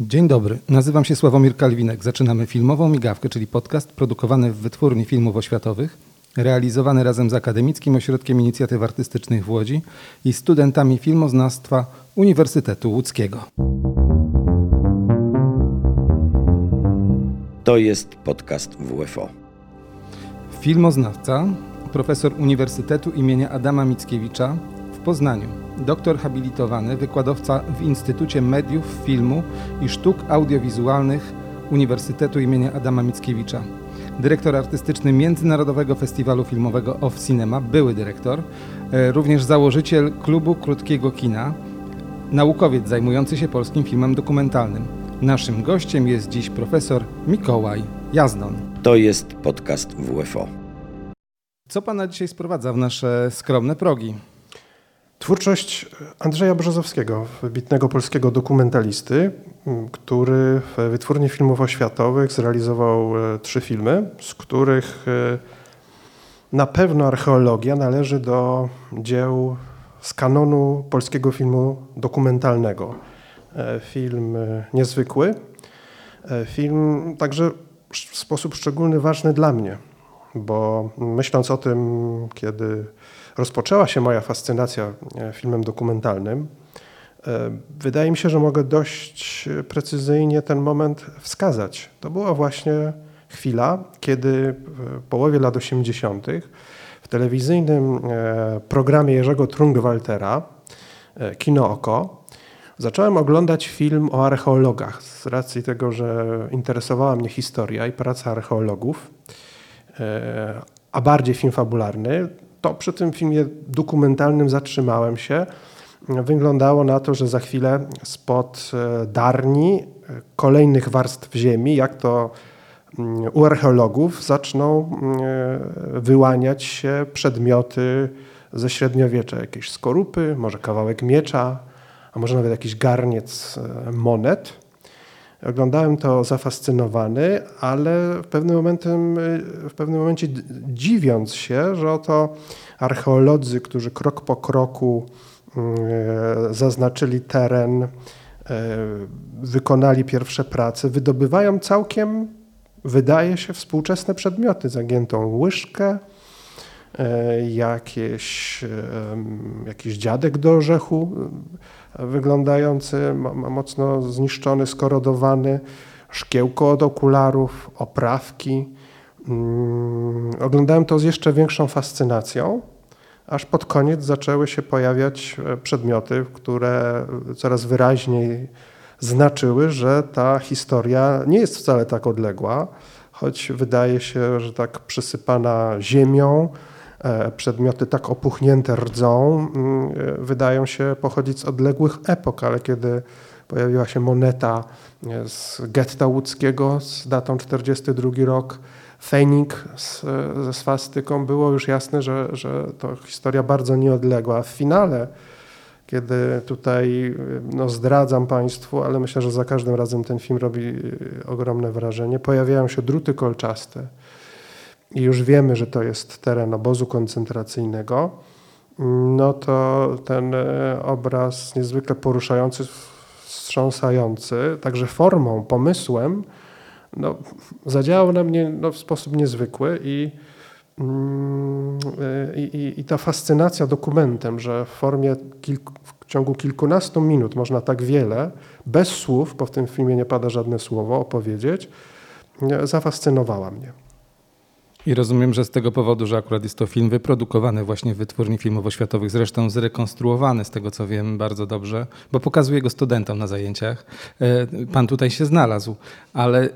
Dzień dobry, nazywam się Sławomir Kalwinek. Zaczynamy filmową migawkę, czyli podcast produkowany w Wytwórni Filmów Oświatowych, realizowany razem z Akademickim Ośrodkiem Inicjatyw Artystycznych w Łodzi i studentami filmoznawstwa Uniwersytetu Łódzkiego. To jest podcast WFO. Filmoznawca, profesor Uniwersytetu imienia Adama Mickiewicza Poznaniu, doktor habilitowany, wykładowca w Instytucie Mediów, Filmu i Sztuk Audiowizualnych Uniwersytetu imienia Adama Mickiewicza, dyrektor artystyczny Międzynarodowego Festiwalu Filmowego Off Cinema, były dyrektor, e, również założyciel klubu krótkiego kina, naukowiec zajmujący się polskim filmem dokumentalnym. Naszym gościem jest dziś profesor Mikołaj Jazdon. To jest podcast WFO. Co pana dzisiaj sprowadza w nasze skromne progi? Twórczość Andrzeja Brzozowskiego, wybitnego polskiego dokumentalisty, który w Wytwórni Filmów Oświatowych zrealizował e, trzy filmy, z których e, na pewno archeologia należy do dzieł z kanonu polskiego filmu dokumentalnego. E, film niezwykły, film także w sposób szczególny ważny dla mnie, bo myśląc o tym, kiedy rozpoczęła się moja fascynacja e, filmem dokumentalnym, e, wydaje mi się, że mogę dość precyzyjnie ten moment wskazać. To była właśnie chwila, kiedy w połowie lat 80. w telewizyjnym e, programie Jerzego Trungwaltera Kino Oko zacząłem oglądać film o archeologach z racji tego, że interesowała mnie historia i praca archeologów, a bardziej film fabularny to przy tym filmie dokumentalnym zatrzymałem się. Wyglądało na to, że za chwilę spod e, darni e, kolejnych warstw ziemi, jak to mm, u archeologów, zaczną mm, e, wyłaniać się przedmioty ze średniowiecza, jakieś skorupy, może kawałek miecza, a może nawet jakiś garniec monet. Oglądałem to zafascynowany, ale w pewnym, w pewnym momencie dziwiąc się, że oto archeolodzy, którzy krok po kroku mm, e, zaznaczyli teren, e, wykonali pierwsze prace, wydobywają całkiem, wydaje się, współczesne przedmioty, zagiętą łyżkę, e, jakieś, jakiś dziadek do orzechu, wyglądający mocno zniszczony, skorodowany, szkiełko od okularów, oprawki. Mm, oglądałem to z jeszcze większą fascynacją, aż pod koniec zaczęły się pojawiać e, przedmioty, które coraz wyraźniej znaczyły, że ta historia nie jest wcale tak odległa, choć wydaje się, że tak przysypana ziemią, przedmioty tak opuchnięte rdzą mm, e, wydają się pochodzić z odległych epok, ale kiedy pojawiła się moneta e, z getta łódzkiego z datą 42 rok, fejnik z, ze swastyką, było już jasne, że, że to historia bardzo nieodległa. W finale, kiedy tutaj no, zdradzam Państwu, ale myślę, że za każdym razem ten film robi ogromne wrażenie, pojawiają się druty kolczaste i już wiemy, że to jest teren obozu koncentracyjnego, no to ten e, obraz niezwykle poruszający, wstrząsający, także formą, pomysłem, no, zadziałał na mnie no, w sposób niezwykły i, mm, e, i, i, ta fascynacja dokumentem, że w formie kilku, w ciągu kilkunastu minut można tak wiele, bez słów, bo w tym filmie nie pada żadne słowo, opowiedzieć, zafascynowała mnie. I rozumiem, że z tego powodu, że akurat jest to film wyprodukowany właśnie w Wytwórni Filmów Oświatowych, zresztą zrekonstruowany z tego co wiem bardzo dobrze, bo pokazuję go studentom na zajęciach. E, pan tutaj się znalazł, ale e, e,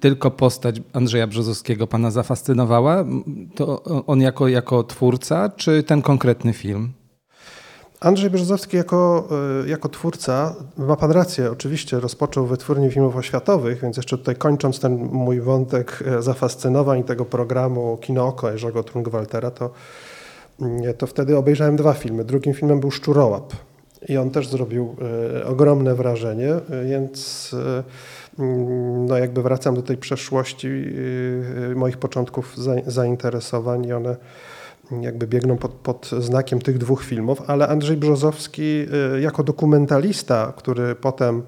tylko postać Andrzeja Brzozowskiego pana zafascynowała? To on jako, jako twórca, czy ten konkretny film? Andrzej Brzozowski jako, e, jako twórca, ma pan rację, oczywiście rozpoczął wytwórnię filmów oświatowych, więc jeszcze tutaj kończąc ten mój wątek e, zafascynowań tego programu Kino Oko Jerzego Trungwaltera, to, mm, to wtedy obejrzałem dwa filmy. Drugim filmem był Szczurołap i on też zrobił e, ogromne wrażenie, więc mm, no jakby wracam do tej przeszłości moich początków zainteresowań i one jakby biegną pod, pod, znakiem tych dwóch filmów, ale Andrzej Brzozowski y, jako dokumentalista, który potem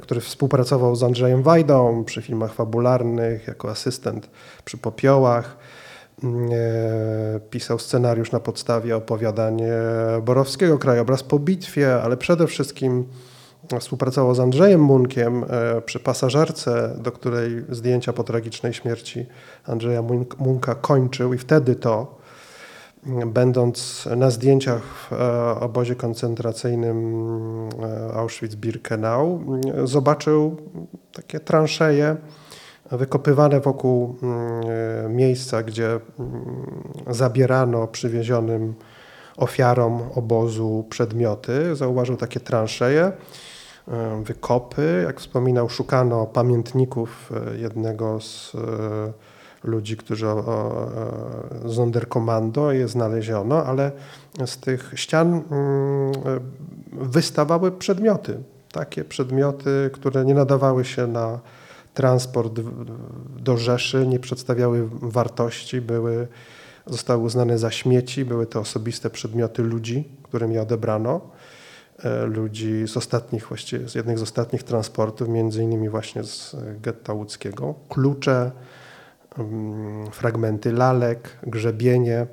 który współpracował z Andrzejem Wajdą przy filmach fabularnych, jako asystent przy Popiołach. Pisał scenariusz na podstawie opowiadania Borowskiego, Krajobraz po bitwie, ale przede wszystkim Współpracował z Andrzejem Munkiem przy pasażerce, do której zdjęcia po tragicznej śmierci Andrzeja Munka kończył i wtedy to, będąc na zdjęciach w e, obozie koncentracyjnym e, Auschwitz-Birkenau, zobaczył takie transzeje wykopywane wokół miejsca, gdzie zabierano przywiezionym ofiarom obozu przedmioty. Zauważył takie transzeje E, wykopy. Jak wspominał, szukano pamiętników jednego z ludzi, którzy Sonderkommando je znaleziono, ale z tych ścian mm, wystawały przedmioty. Takie przedmioty, które nie nadawały się na transport do Rzeszy, nie przedstawiały wartości, były, zostały uznane za śmieci, były to osobiste przedmioty ludzi, którym je odebrano. E, ludzi z ostatnich, właściwie z jednych z ostatnich transportów, między innymi właśnie z getta łódzkiego. Klucze, fragmenty lalek, grzebienie.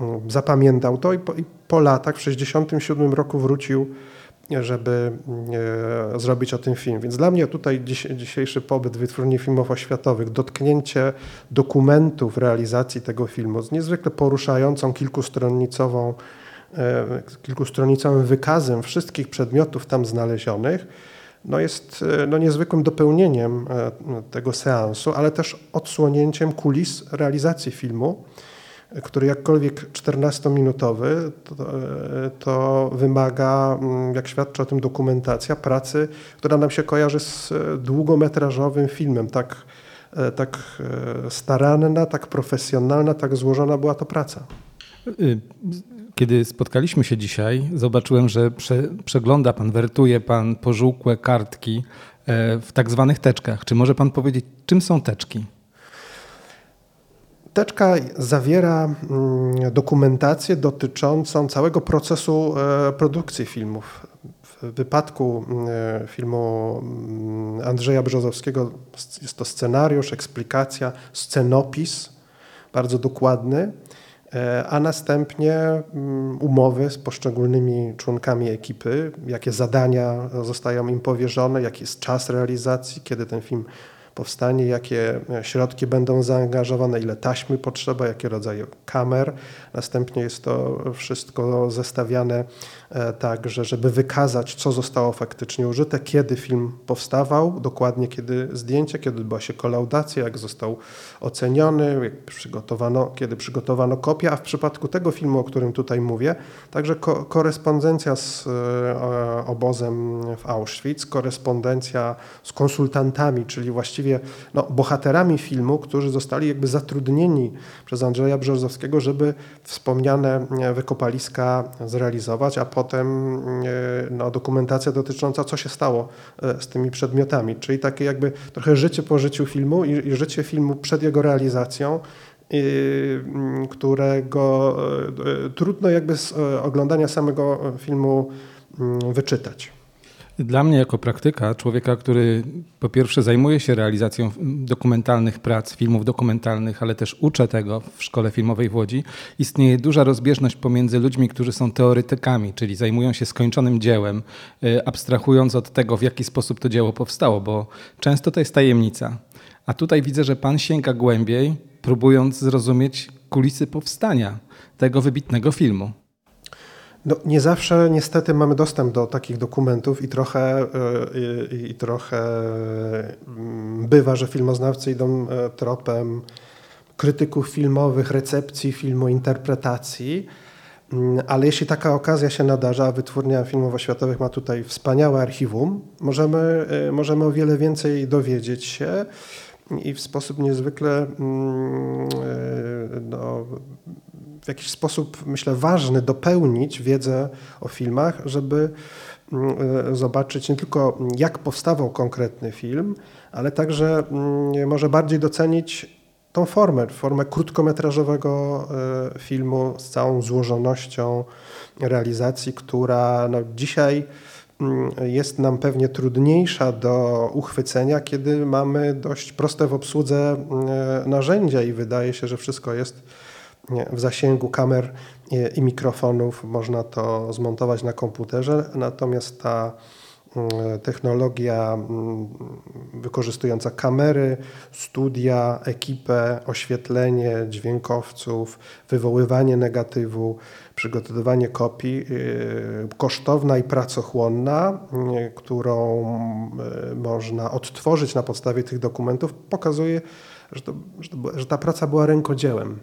Mm, zapamiętał to i po, i po latach, w 1967 roku wrócił, żeby e, zrobić o tym film. Więc dla mnie tutaj dzisiejszy pobyt Wytwórni Filmów Oświatowych, dotknięcie dokumentów realizacji tego filmu z niezwykle poruszającą, kilkustronnicową E, kilkustronicowym wykazem wszystkich przedmiotów tam znalezionych, no jest e, no niezwykłym dopełnieniem e, tego seansu, ale też odsłonięciem kulis realizacji filmu, który jakkolwiek 14-minutowy, to, to, wymaga, mm, jak świadczy o tym dokumentacja, pracy, która nam się kojarzy z długometrażowym filmem. Tak, tak staranna, tak profesjonalna, tak złożona była to praca. Kiedy spotkaliśmy się dzisiaj, zobaczyłem, że prze, przegląda pan, wertuje pan pożółkłe kartki e, w tak zwanych teczkach. Czy może pan powiedzieć, czym są teczki? Teczka zawiera mm, dokumentację dotyczącą całego procesu e, produkcji filmów. W wypadku e, filmu mm, Andrzeja Brzozowskiego jest to scenariusz, eksplikacja, scenopis bardzo dokładny. E, a następnie mm, umowy z poszczególnymi członkami ekipy, jakie zadania zostają im powierzone, jaki jest czas realizacji, kiedy ten film powstanie, jakie e, środki będą zaangażowane, ile taśmy potrzeba, jakie rodzaje kamer. Następnie jest to wszystko zestawiane e, tak, że żeby wykazać, co zostało faktycznie użyte, kiedy film powstawał, dokładnie kiedy zdjęcie, kiedy odbyła się kolaudacja, jak został oceniony, jak przygotowano, kiedy przygotowano kopię, a w przypadku tego filmu, o którym tutaj mówię, także ko korespondencja z e, obozem w Auschwitz, korespondencja z konsultantami, czyli właściwie no, bohaterami filmu, którzy zostali jakby zatrudnieni przez Andrzeja Brzozowskiego, żeby wspomniane e, wykopaliska zrealizować, a potem e, no, dokumentacja dotycząca, co się stało e, z tymi przedmiotami, czyli takie jakby trochę życie po życiu filmu i, i życie filmu przed jego realizacją, którego trudno jakby z oglądania samego filmu wyczytać. Dla mnie, jako praktyka, człowieka, który po pierwsze zajmuje się realizacją dokumentalnych prac, filmów dokumentalnych, ale też uczę tego w szkole filmowej w Łodzi, istnieje duża rozbieżność pomiędzy ludźmi, którzy są teoretykami, czyli zajmują się skończonym dziełem, y, abstrahując od tego, w jaki sposób to dzieło powstało, bo często to jest tajemnica. A tutaj widzę, że pan sięga głębiej, próbując zrozumieć kulisy powstania tego wybitnego filmu. No, nie zawsze niestety mamy dostęp do takich dokumentów i trochę, i, e, i trochę mm, bywa, że filmoznawcy idą e, tropem krytyków filmowych, recepcji filmu, interpretacji. Mm, ale jeśli taka okazja się nadarza, a Wytwórnia Filmów Oświatowych ma tutaj wspaniałe archiwum, możemy, e, możemy o wiele więcej dowiedzieć się i w sposób niezwykle mm, no, w jakiś sposób, myślę, ważny dopełnić wiedzę o filmach, żeby mm, e, zobaczyć nie tylko jak powstawał konkretny film, ale także mm, może bardziej docenić tą formę, formę krótkometrażowego e, filmu z całą złożonością realizacji, która no dzisiaj mm, jest nam pewnie trudniejsza do uchwycenia, kiedy mamy dość proste w obsłudze mm, narzędzia i wydaje się, że wszystko jest w zasięgu kamer i mikrofonów, można to zmontować na komputerze, natomiast ta mm, technologia mm, wykorzystująca kamery, studia, ekipę, oświetlenie dźwiękowców, wywoływanie negatywu, przygotowywanie kopii, y, kosztowna i pracochłonna, y, którą można odtworzyć na podstawie tych dokumentów, pokazuje, że, to, że ta praca była rękodziełem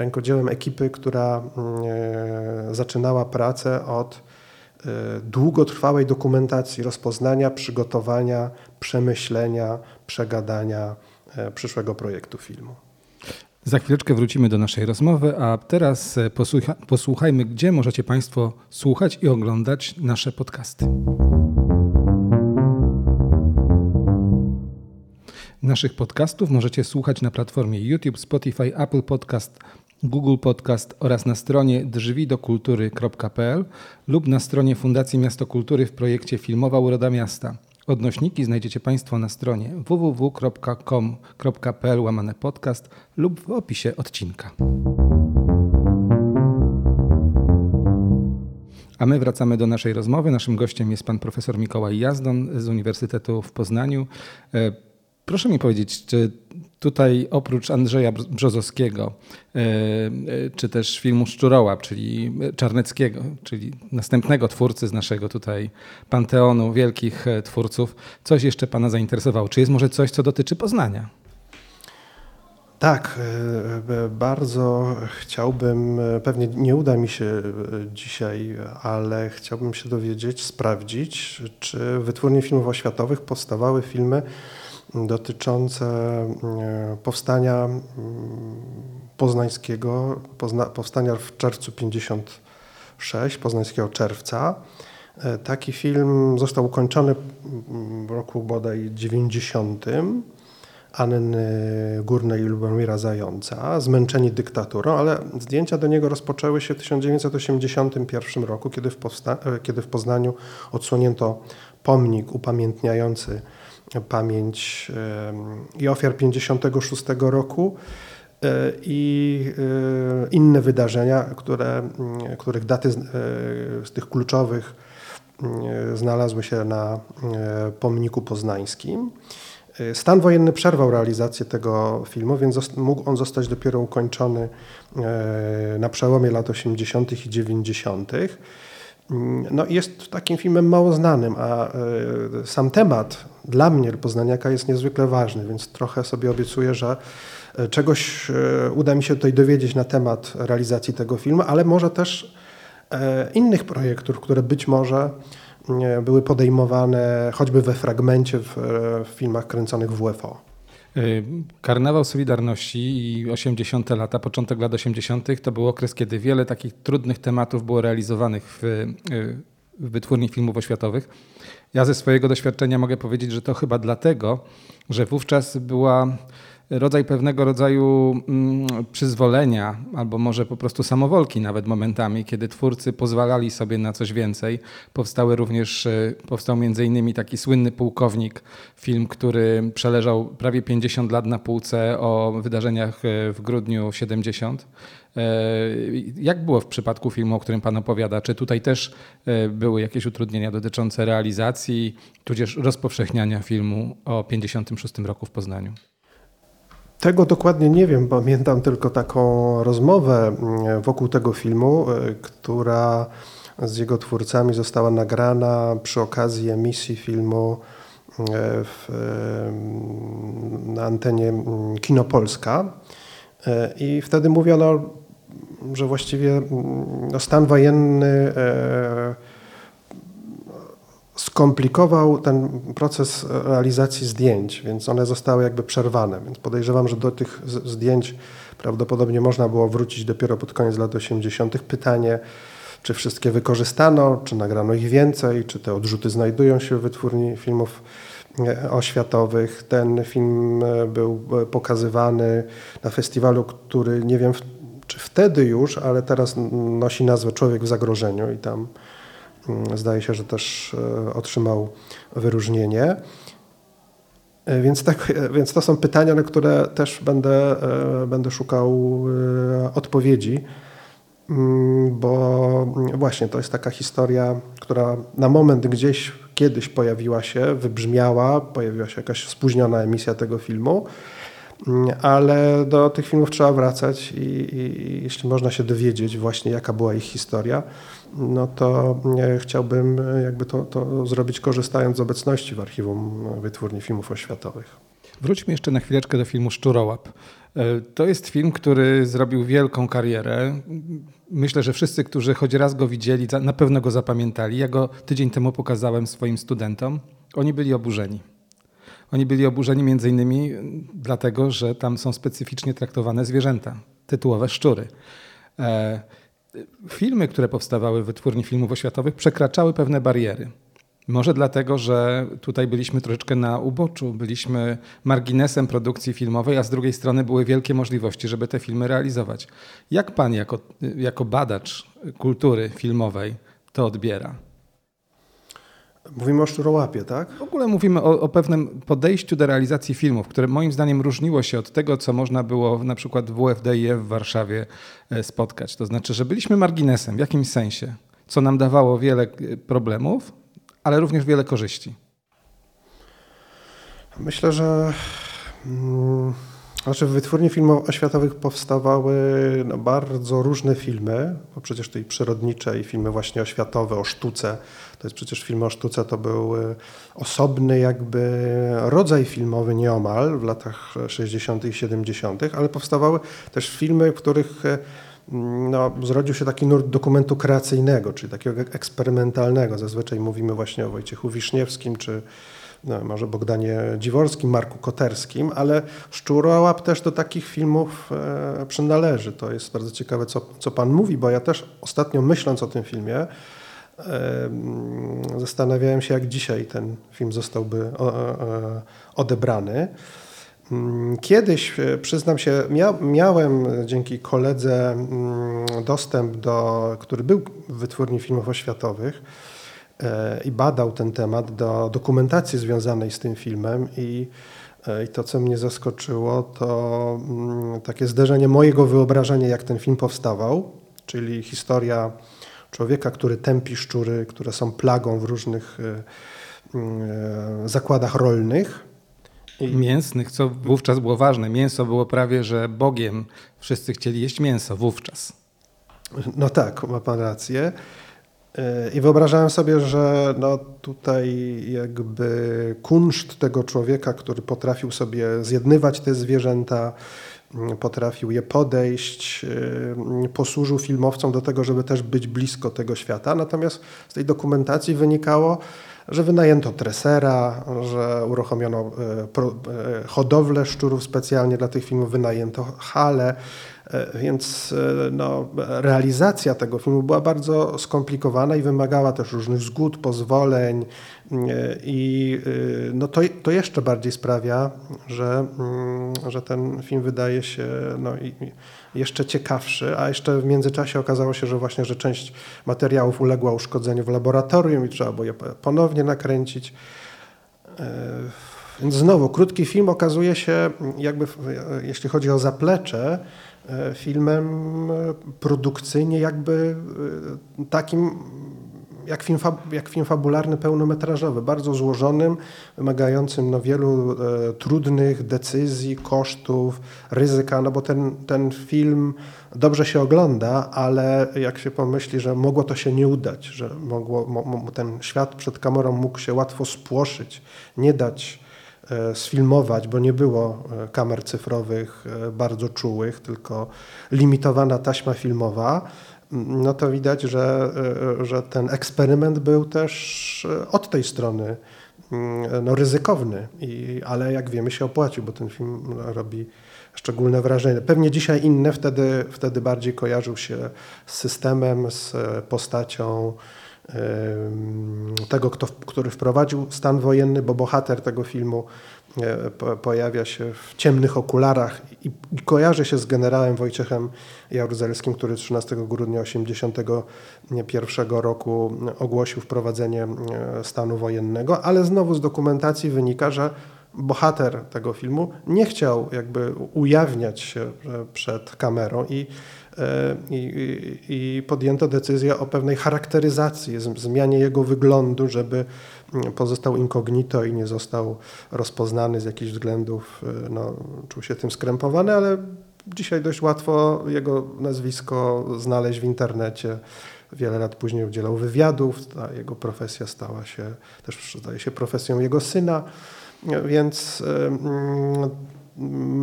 rękodziełem ekipy, która mm, e, zaczynała pracę od e, długotrwałej dokumentacji, rozpoznania, przygotowania, przemyślenia, przegadania e, przyszłego projektu filmu. Za chwileczkę wrócimy do naszej rozmowy, a teraz posłucha posłuchajmy, gdzie możecie Państwo słuchać i oglądać nasze podcasty. Naszych podcastów możecie słuchać na platformie YouTube, Spotify, Apple Podcast, Google Podcast oraz na stronie drzwidokultury.pl lub na stronie Fundacji Miasto Kultury w projekcie Filmowa Uroda Miasta. Odnośniki znajdziecie Państwo na stronie www.com.pl łamane podcast lub w opisie odcinka. A my wracamy do naszej rozmowy. Naszym gościem jest pan profesor Mikołaj Jazdon z Uniwersytetu w Poznaniu. Proszę mi powiedzieć, czy Tutaj oprócz Andrzeja Brzozowskiego, e, e, czy też filmu Szczuroła, czyli Czarneckiego, czyli następnego twórcy z naszego tutaj panteonu wielkich e, twórców, coś jeszcze Pana zainteresowało? Czy jest może coś, co dotyczy Poznania? Tak, bardzo chciałbym, pewnie nie uda mi się dzisiaj, ale chciałbym się dowiedzieć, sprawdzić, czy w wytwórni filmów oświatowych powstawały filmy dotyczące e, powstania mm, poznańskiego, powstania w czerwcu 56, poznańskiego czerwca. E, taki film został ukończony w roku bodaj 90. Anny Górnej i Lubomira Zająca, zmęczeni dyktaturą, ale zdjęcia do niego rozpoczęły się w 1981 roku, kiedy w, e, kiedy w Poznaniu odsłonięto pomnik upamiętniający pamięć i ofiar 56 roku e, i e, inne wydarzenia, które, których daty e, z tych kluczowych znalazły się na pomniku poznańskim. Stan wojenny przerwał realizację tego filmu, więc mógł on zostać dopiero ukończony na przełomie lat 80. i 90. No jest takim filmem mało znanym, a sam temat dla mnie poznaniaka jest niezwykle ważny, więc trochę sobie obiecuję, że e, czegoś e, uda mi się tutaj dowiedzieć na temat realizacji tego filmu, ale może też e, innych projektów, które być może były podejmowane choćby we fragmencie w, w filmach kręconych w UFO. Karnawał Solidarności i 80. lata, początek lat 80. to był okres, kiedy wiele takich trudnych tematów było realizowanych w, w wytwórni filmów oświatowych. Ja ze swojego doświadczenia mogę powiedzieć, że to chyba dlatego, że wówczas była rodzaj pewnego rodzaju mm, przyzwolenia, albo może po prostu samowolki nawet momentami, kiedy twórcy pozwalali sobie na coś więcej. Powstały również, e, powstał między innymi taki słynny Pułkownik, film, który przeleżał prawie 50 lat na półce o wydarzeniach e, w grudniu 70. E, jak było w przypadku filmu, o którym Pan opowiada? Czy tutaj też były jakieś utrudnienia dotyczące realizacji, tudzież rozpowszechniania filmu o 56 roku w Poznaniu? Tego dokładnie nie wiem. Pamiętam tylko taką rozmowę mm, wokół tego filmu, e, która z jego twórcami została nagrana przy okazji emisji filmu e, w, na antenie mm, Kino Polska. E, I wtedy mówiono, że właściwie mm, no, stan wojenny skomplikował ten proces realizacji zdjęć, więc one zostały jakby przerwane. Więc podejrzewam, że do tych zdjęć prawdopodobnie można było wrócić dopiero pod koniec lat 80. Pytanie, czy wszystkie wykorzystano, czy nagrano ich więcej, czy te odrzuty znajdują się w wytwórni filmów e, oświatowych. Ten film e, był e, pokazywany na festiwalu, który nie wiem czy wtedy już, ale teraz nosi nazwę Człowiek w zagrożeniu i tam zdaje się, że też otrzymał wyróżnienie. Więc, tak, więc to są pytania, na które też będę, będę szukał odpowiedzi, mm, bo właśnie to jest taka historia, która na moment gdzieś kiedyś pojawiła się, wybrzmiała, pojawiła się jakaś spóźniona emisja tego filmu, ale do tych filmów trzeba wracać i, i, jeśli można się dowiedzieć właśnie jaka była ich historia, no to chciałbym jakby to, to zrobić korzystając z obecności w archiwum Wytwórni Filmów Oświatowych. Wróćmy jeszcze na chwileczkę do filmu Szczurołap. E, to jest film, który zrobił wielką karierę. Myślę, że wszyscy, którzy choć raz go widzieli, na pewno go zapamiętali. Ja go tydzień temu pokazałem swoim studentom. Oni byli oburzeni. Oni byli oburzeni między innymi dlatego, że tam są specyficznie traktowane zwierzęta, tytułowe szczury. Filmy, które powstawały w wytwórni filmów oświatowych, przekraczały pewne bariery. Może dlatego, że tutaj byliśmy troszeczkę na uboczu, byliśmy marginesem produkcji filmowej, a z drugiej strony były wielkie możliwości, żeby te filmy realizować. Jak pan jako, jako badacz kultury filmowej to odbiera? Mówimy o szczurołapie, tak? W ogóle mówimy o, o, pewnym podejściu do realizacji filmów, które moim zdaniem różniło się od tego, co można było na przykład w WFDIF w Warszawie e, spotkać. To znaczy, że byliśmy marginesem w jakimś sensie, co nam dawało wiele e, problemów, ale również wiele korzyści. Myślę, że mm, znaczy w wytwórni filmów oświatowych powstawały no, bardzo różne filmy, bo przecież tutaj przyrodnicze i filmy właśnie oświatowe o sztuce. To jest przecież film o sztuce, to był e, osobny jakby rodzaj filmowy nieomal w latach 60. i 70., ale powstawały też filmy, w których e, no, zrodził się taki nurt dokumentu kreacyjnego, czyli takiego eksperymentalnego. Zazwyczaj mówimy właśnie o Wojciechu Wiszniewskim, czy no, może Bogdanie Dziworskim, Marku Koterskim, ale Szczurołap też do takich filmów e, przynależy. To jest bardzo ciekawe, co, co Pan mówi, bo ja też ostatnio myśląc o tym filmie, e, zastanawiałem się, jak dzisiaj ten film zostałby o, odebrany. Mm, kiedyś, e, przyznam się, mia miałem dzięki koledze mm, dostęp do, który był w wytwórni filmów oświatowych i badał ten temat, do dokumentacji związanej z tym filmem i, e, i to, co mnie zaskoczyło, to mm, takie zderzenie mojego wyobrażenia, jak ten film powstawał, czyli historia człowieka, który tępi szczury, które są plagą w różnych zakładach rolnych mięsnych, co wówczas było ważne. Mięso było prawie, że Bogiem. Wszyscy chcieli jeść mięso wówczas. No tak, ma pan rację. I wyobrażałem sobie, że no tutaj jakby kunszt tego człowieka, który potrafił sobie zjednywać te zwierzęta, mm, potrafił je podejść, e, posłużył filmowcom do tego, żeby też być blisko tego świata. Natomiast z tej dokumentacji wynikało, że wynajęto tresera, że uruchomiono e, e, hodowlę szczurów specjalnie dla tych filmów, wynajęto hale, więc no, realizacja tego filmu była bardzo skomplikowana i wymagała też różnych zgód, pozwoleń i no, to, to jeszcze bardziej sprawia, że, mm, że ten film wydaje się no, jeszcze ciekawszy, a jeszcze w międzyczasie okazało się, że właśnie, że część materiałów uległa uszkodzeniu w laboratorium i trzeba było je ponownie nakręcić. Więc znowu, krótki film okazuje się, jakby jeśli chodzi o zaplecze, e, filmem e, produkcyjnie jakby e, takim jak film, jak film fabularny pełnometrażowy, bardzo złożonym, wymagającym no, wielu e, trudnych decyzji, kosztów, ryzyka, no bo ten, ten film dobrze się ogląda, ale jak się pomyśli, że mogło to się nie udać, że mogło, mo, ten świat przed kamerą mógł się łatwo spłoszyć, nie dać e, sfilmować, bo nie było e, kamer cyfrowych e, bardzo czułych, tylko limitowana taśma filmowa, no to widać, że, e, że ten eksperyment był też e, od tej strony no, ryzykowny, I, ale jak wiemy się opłacił, bo ten film robi szczególne wrażenie. Pewnie dzisiaj inne, wtedy, wtedy bardziej kojarzył się z systemem, z postacią tego, kto, który wprowadził stan wojenny, bo bohater tego filmu pojawia się w ciemnych okularach i kojarzy się z generałem Wojciechem Jaruzelskim, który 13 grudnia 1981 roku ogłosił wprowadzenie stanu wojennego, ale znowu z dokumentacji wynika, że bohater tego filmu nie chciał jakby ujawniać się przed kamerą i, e, i, i podjęto decyzję o pewnej charakteryzacji, zmianie jego wyglądu, żeby pozostał incognito i nie został rozpoznany z jakichś względów, e, no, czuł się tym skrępowany, ale dzisiaj dość łatwo jego nazwisko znaleźć w internecie. Wiele lat później udzielał wywiadów, ta jego profesja stała się też, zdaje się, profesją jego syna. Więc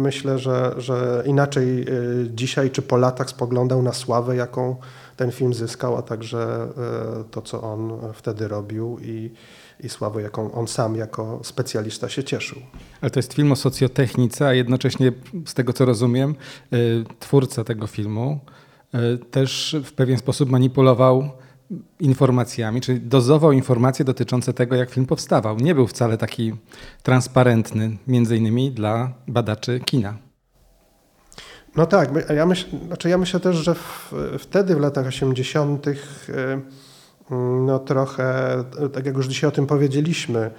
myślę, że, że inaczej y, dzisiaj czy po latach spoglądał na sławę, jaką ten film zyskał, a także y, to, co on wtedy robił i, i sławę, jaką on sam jako specjalista się cieszył. Ale to jest film o socjotechnice, a jednocześnie z tego co rozumiem, y, twórca tego filmu też w pewien sposób manipulował informacjami, czyli dozował informacje dotyczące tego, jak film powstawał. Nie był wcale taki transparentny, między innymi dla badaczy kina. No tak, ja, myśl, znaczy ja myślę też, że w, wtedy w latach 80. Y, no trochę, tak jak już dzisiaj o tym powiedzieliśmy,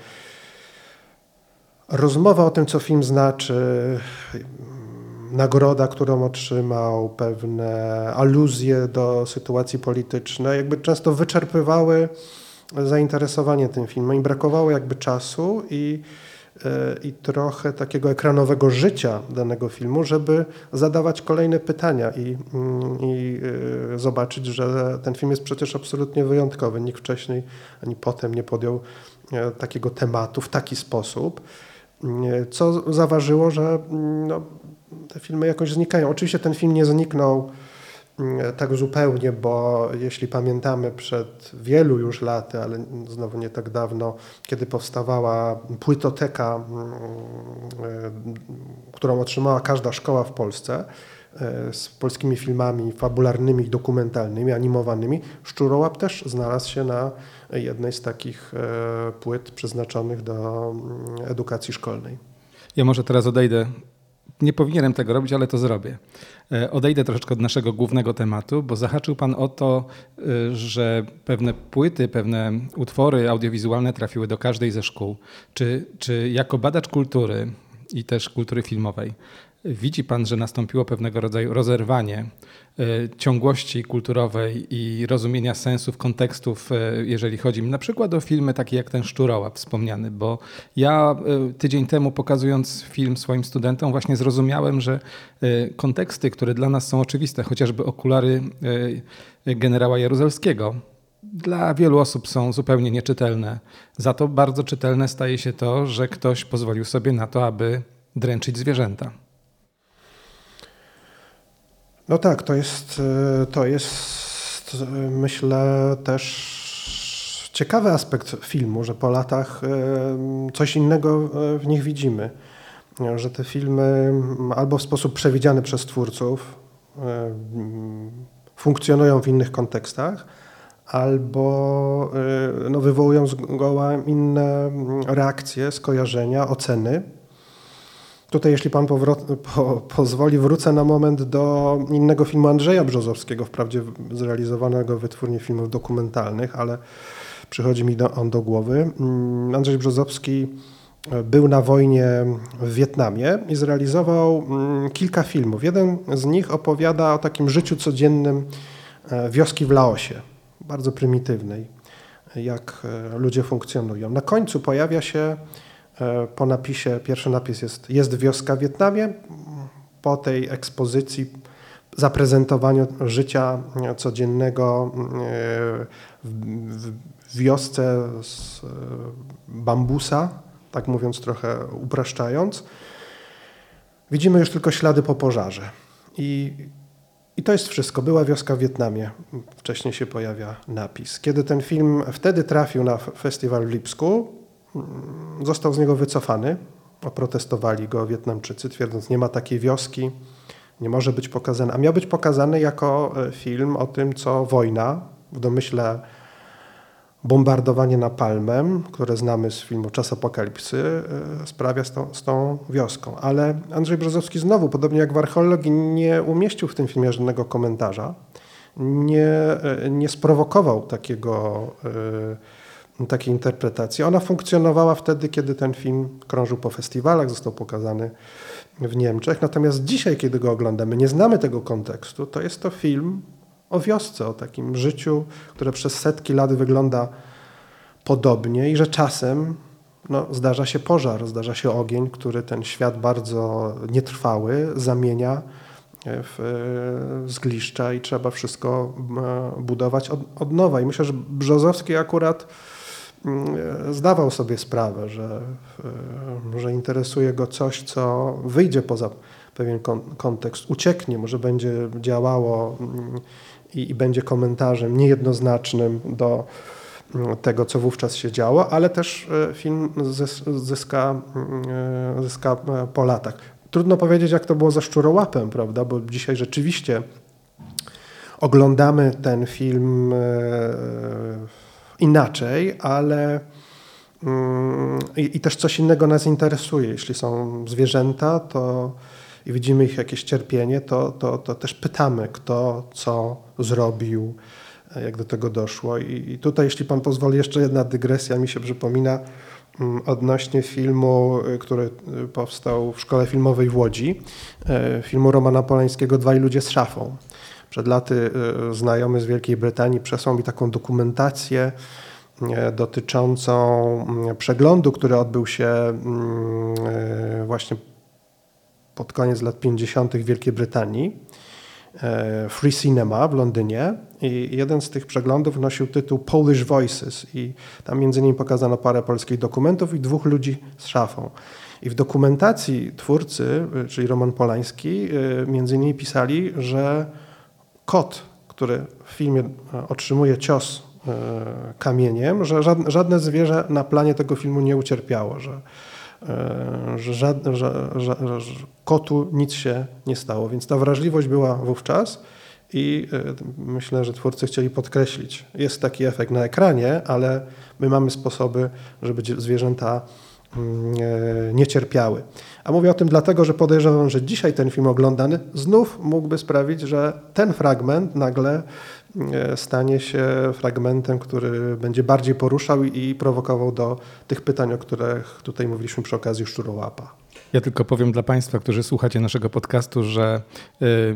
rozmowa o tym, co film znaczy, nagroda, którą otrzymał, pewne aluzje do sytuacji politycznej, jakby często wyczerpywały zainteresowanie tym filmem i brakowało jakby czasu i, e, i trochę takiego ekranowego życia danego filmu, żeby zadawać kolejne pytania i, mm, i e, zobaczyć, że ten film jest przecież absolutnie wyjątkowy. Nikt wcześniej ani potem nie podjął e, takiego tematu w taki sposób, co zaważyło, że mm, no, te filmy jakoś znikają. Oczywiście ten film nie zniknął mm, tak zupełnie, bo jeśli pamiętamy przed wielu już laty, ale znowu nie tak dawno, kiedy powstawała płytoteka, mm, e, którą otrzymała każda szkoła w Polsce, e, z polskimi filmami fabularnymi, dokumentalnymi, animowanymi, Szczurołap też znalazł się na jednej z takich e, płyt przeznaczonych do mm, edukacji szkolnej. Ja może teraz odejdę nie powinienem tego robić, ale to zrobię. E, odejdę troszeczkę od naszego głównego tematu, bo zahaczył Pan o to, e, że pewne płyty, pewne utwory audiowizualne trafiły do każdej ze szkół. Czy, czy jako badacz kultury i też kultury filmowej, Widzi Pan, że nastąpiło pewnego rodzaju rozerwanie ciągłości kulturowej i rozumienia sensów, kontekstów, e, jeżeli chodzi na przykład o filmy takie jak ten Szczurołap wspomniany, bo ja e, tydzień temu pokazując film swoim studentom właśnie zrozumiałem, że konteksty, które dla nas są oczywiste, chociażby okulary generała Jaruzelskiego, dla wielu osób są zupełnie nieczytelne. Za to bardzo czytelne staje się to, że ktoś pozwolił sobie na to, aby dręczyć zwierzęta. No tak, to jest, e, to jest e, myślę też ciekawy aspekt filmu, że po latach e, coś innego w nich widzimy. Że te filmy albo w sposób przewidziany przez twórców funkcjonują w innych kontekstach, albo no, wywołują zgoła inne reakcje, skojarzenia, oceny Tutaj, jeśli pan po, pozwoli, wrócę na moment do innego filmu Andrzeja Brzozowskiego, wprawdzie zrealizowanego w wytwórni filmów dokumentalnych, ale przychodzi mi do, on do głowy. Mm, Andrzej Brzozowski e, był na wojnie w Wietnamie i zrealizował mm, kilka filmów. Jeden z nich opowiada o takim życiu codziennym e, wioski w Laosie, bardzo prymitywnej, jak e, ludzie funkcjonują. Na końcu pojawia się po napisie, pierwszy napis jest Jest wioska w Wietnamie. Po tej ekspozycji, zaprezentowaniu życia codziennego e, w wiosce z e, bambusa, tak mówiąc trochę upraszczając, widzimy już tylko ślady po pożarze. I, I to jest wszystko. Była wioska w Wietnamie. Wcześniej się pojawia napis. Kiedy ten film wtedy trafił na festiwal w Lipsku, został z niego wycofany. Oprotestowali go Wietnamczycy, twierdząc, nie ma takiej wioski, nie może być pokazany. A miał być pokazany jako e, film o tym, co wojna w domyśle bombardowanie napalmem, które znamy z filmu Czas Apokalipsy, e, sprawia z tą, z tą wioską. Ale Andrzej Brzozowski znowu, podobnie jak w archeologii, nie umieścił w tym filmie żadnego komentarza, nie, e, nie sprowokował takiego, e, takiej interpretacji. Ona funkcjonowała wtedy, kiedy ten film krążył po festiwalach, został pokazany w Niemczech. Natomiast dzisiaj, kiedy go oglądamy, nie znamy tego kontekstu, to jest to film o wiosce, o takim życiu, które przez setki lat wygląda podobnie i że czasem no, zdarza się pożar, zdarza się ogień, który ten świat bardzo nietrwały zamienia w zgliszcza i trzeba wszystko e, budować od, od nowa. I myślę, że Brzozowski akurat zdawał sobie sprawę, że, e, że interesuje go coś, co wyjdzie poza pewien kontekst, ucieknie, może będzie działało mm, i, i będzie komentarzem niejednoznacznym do mm, tego, co wówczas się działo, ale też e, film zyska, mm, e, zyska e, po latach. Trudno powiedzieć, jak to było za szczurołapem, prawda? Bo dzisiaj rzeczywiście oglądamy ten film inaczej, ale mm, i, też coś innego nas interesuje. Jeśli są zwierzęta, to i widzimy ich jakieś cierpienie, to, to, to też pytamy, kto co zrobił, jak do tego doszło. I, I tutaj, jeśli pan pozwoli, jeszcze jedna dygresja mi się przypomina mm, odnośnie filmu, y, który y, powstał w Szkole Filmowej w Łodzi, filmu Romana Polańskiego Dwaj ludzie z szafą. Przed laty znajomy z Wielkiej Brytanii przesłał mi taką dokumentację dotyczącą mm, przeglądu, który odbył się właśnie pod koniec lat 50. w Wielkiej Brytanii, Free Cinema w Londynie i jeden z tych przeglądów nosił tytuł Polish Voices i tam między innymi pokazano parę polskich dokumentów i dwóch ludzi z szafą. I w dokumentacji twórcy, czyli Roman Polański, między innymi pisali, że kot, który w filmie otrzymuje cios kamieniem, że żadne zwierzę na planie tego filmu nie ucierpiało, że E, że, że, że, że, kotu nic się nie stało. Więc ta wrażliwość była wówczas i e, myślę, że twórcy chcieli podkreślić. Jest taki efekt na ekranie, ale my mamy sposoby, żeby zwierzęta e, nie cierpiały. A mówię o tym dlatego, że podejrzewam, że dzisiaj ten film oglądany znów mógłby sprawić, że ten fragment nagle E, stanie się fragmentem, który będzie bardziej poruszał i prowokował do tych pytań, o których tutaj mówiliśmy przy okazji Szczurołapa. Ja tylko powiem dla Państwa, którzy słuchacie naszego podcastu, że y,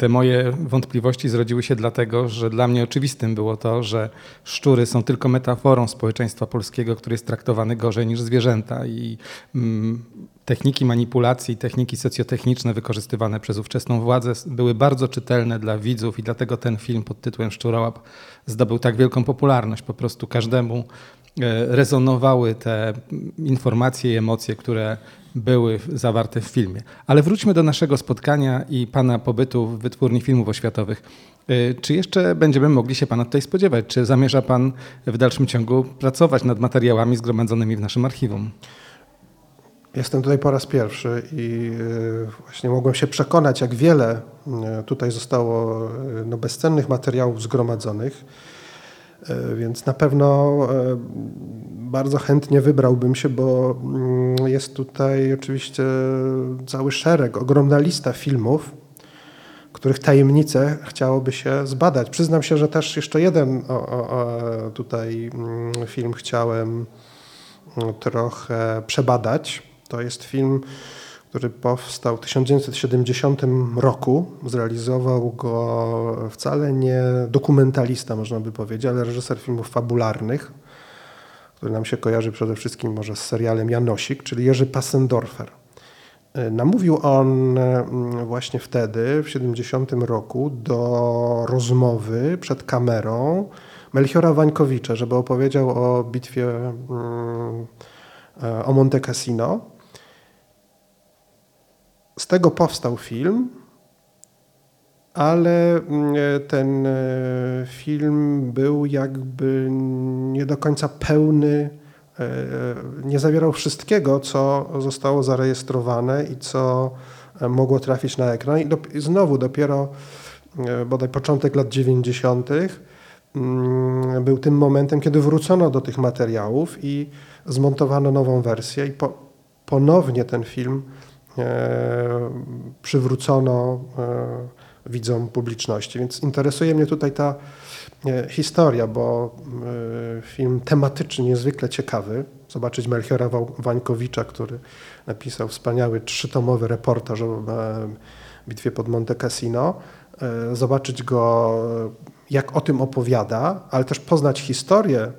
te moje wątpliwości zrodziły się dlatego, że dla mnie oczywistym było to, że szczury są tylko metaforą społeczeństwa polskiego, który jest traktowany gorzej niż zwierzęta i mm, techniki manipulacji, techniki socjotechniczne wykorzystywane przez ówczesną władzę były bardzo czytelne dla widzów i dlatego ten film pod tytułem Szczurołap zdobył tak wielką popularność. Po prostu każdemu rezonowały te informacje i emocje, które były zawarte w filmie. Ale wróćmy do naszego spotkania i Pana pobytu w Wytwórni Filmów Oświatowych. E, czy jeszcze będziemy mogli się Pana tutaj spodziewać? Czy zamierza Pan w dalszym ciągu pracować nad materiałami zgromadzonymi w naszym archiwum? Jestem tutaj po raz pierwszy i e, właśnie mogłem się przekonać, jak wiele e, tutaj zostało e, no, bezcennych materiałów zgromadzonych. Więc na pewno bardzo chętnie wybrałbym się, bo mm, jest tutaj oczywiście cały szereg, ogromna lista filmów, których tajemnice chciałoby się zbadać. Przyznam się, że też jeszcze jeden o, o, tutaj mm, film chciałem mm, trochę przebadać to jest film, który powstał w 1970 roku. Zrealizował go wcale nie dokumentalista, można by powiedzieć, ale reżyser filmów fabularnych, który nam się kojarzy przede wszystkim może z serialem Janosik, czyli Jerzy Passendorfer. Namówił on mm, właśnie wtedy, w 70 roku, do rozmowy przed kamerą Melchiora Wańkowicza, żeby opowiedział o bitwie mm, o Monte Cassino. Z tego powstał film, ale mm, ten e, film był jakby nie do końca pełny, e, nie zawierał wszystkiego, co zostało zarejestrowane i co e, mogło trafić na ekran. I znowu dopiero bodaj początek lat 90. mm, był tym momentem, kiedy wrócono do tych materiałów i zmontowano nową wersję i po, ponownie ten film e, przywrócono e, widzom publiczności. Więc interesuje mnie tutaj ta e, historia, bo e, film tematycznie niezwykle ciekawy. Zobaczyć Melchiora Wańkowicza, który napisał wspaniały trzytomowy reportaż o e, bitwie pod Monte Cassino. E, Zobaczyć go, jak o tym opowiada, ale też poznać historię e,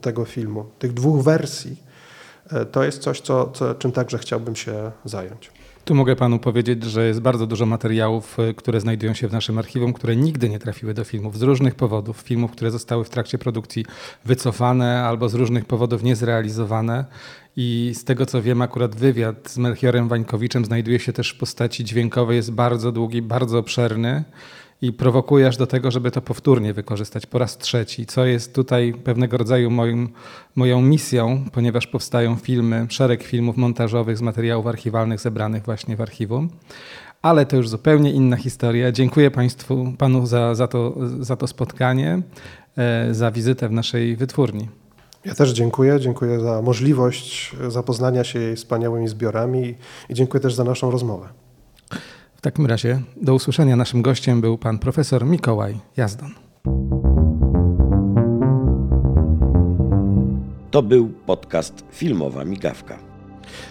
tego filmu, tych dwóch wersji. E, To jest coś, co, co, czym także chciałbym się zająć. Tu mogę panu powiedzieć, że jest bardzo dużo materiałów, y, które znajdują się w naszym archiwum, które nigdy nie trafiły do filmów z różnych powodów. Filmów, które zostały w trakcie produkcji wycofane albo z różnych powodów niezrealizowane. I z tego co wiem, akurat wywiad z Melchiorem Wańkowiczem znajduje się też w postaci dźwiękowej, jest bardzo długi, bardzo obszerny i prowokuje aż do tego, żeby to powtórnie wykorzystać po raz trzeci, co jest tutaj pewnego rodzaju moim, moją misją, ponieważ powstają filmy, szereg filmów montażowych z materiałów archiwalnych zebranych właśnie w archiwum. Ale to już zupełnie inna historia. Dziękuję Państwu, Panu za, za, to, za to spotkanie, e, za wizytę w naszej wytwórni. Ja też dziękuję. Dziękuję za możliwość zapoznania się jej wspaniałymi zbiorami i dziękuję też za naszą rozmowę. W takim razie do usłyszenia. Naszym gościem był pan profesor Mikołaj Jazdon. To był podcast Filmowa Migawka.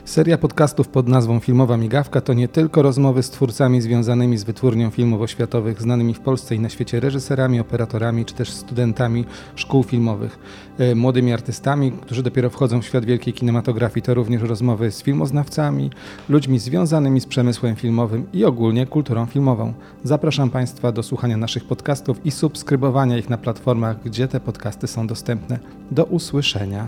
Seria podcastów pod nazwą Filmowa Migawka to nie tylko rozmowy z twórcami związanymi z wytwórnią filmów oświatowych, znanymi w Polsce i na świecie reżyserami, operatorami czy też studentami szkół filmowych, e, młodymi artystami, którzy dopiero wchodzą w świat wielkiej kinematografii. To również rozmowy z filmoznawcami, ludźmi związanymi z przemysłem filmowym i ogólnie kulturą filmową. Zapraszam Państwa do słuchania naszych podcastów i subskrybowania ich na platformach, gdzie te podcasty są dostępne. Do usłyszenia.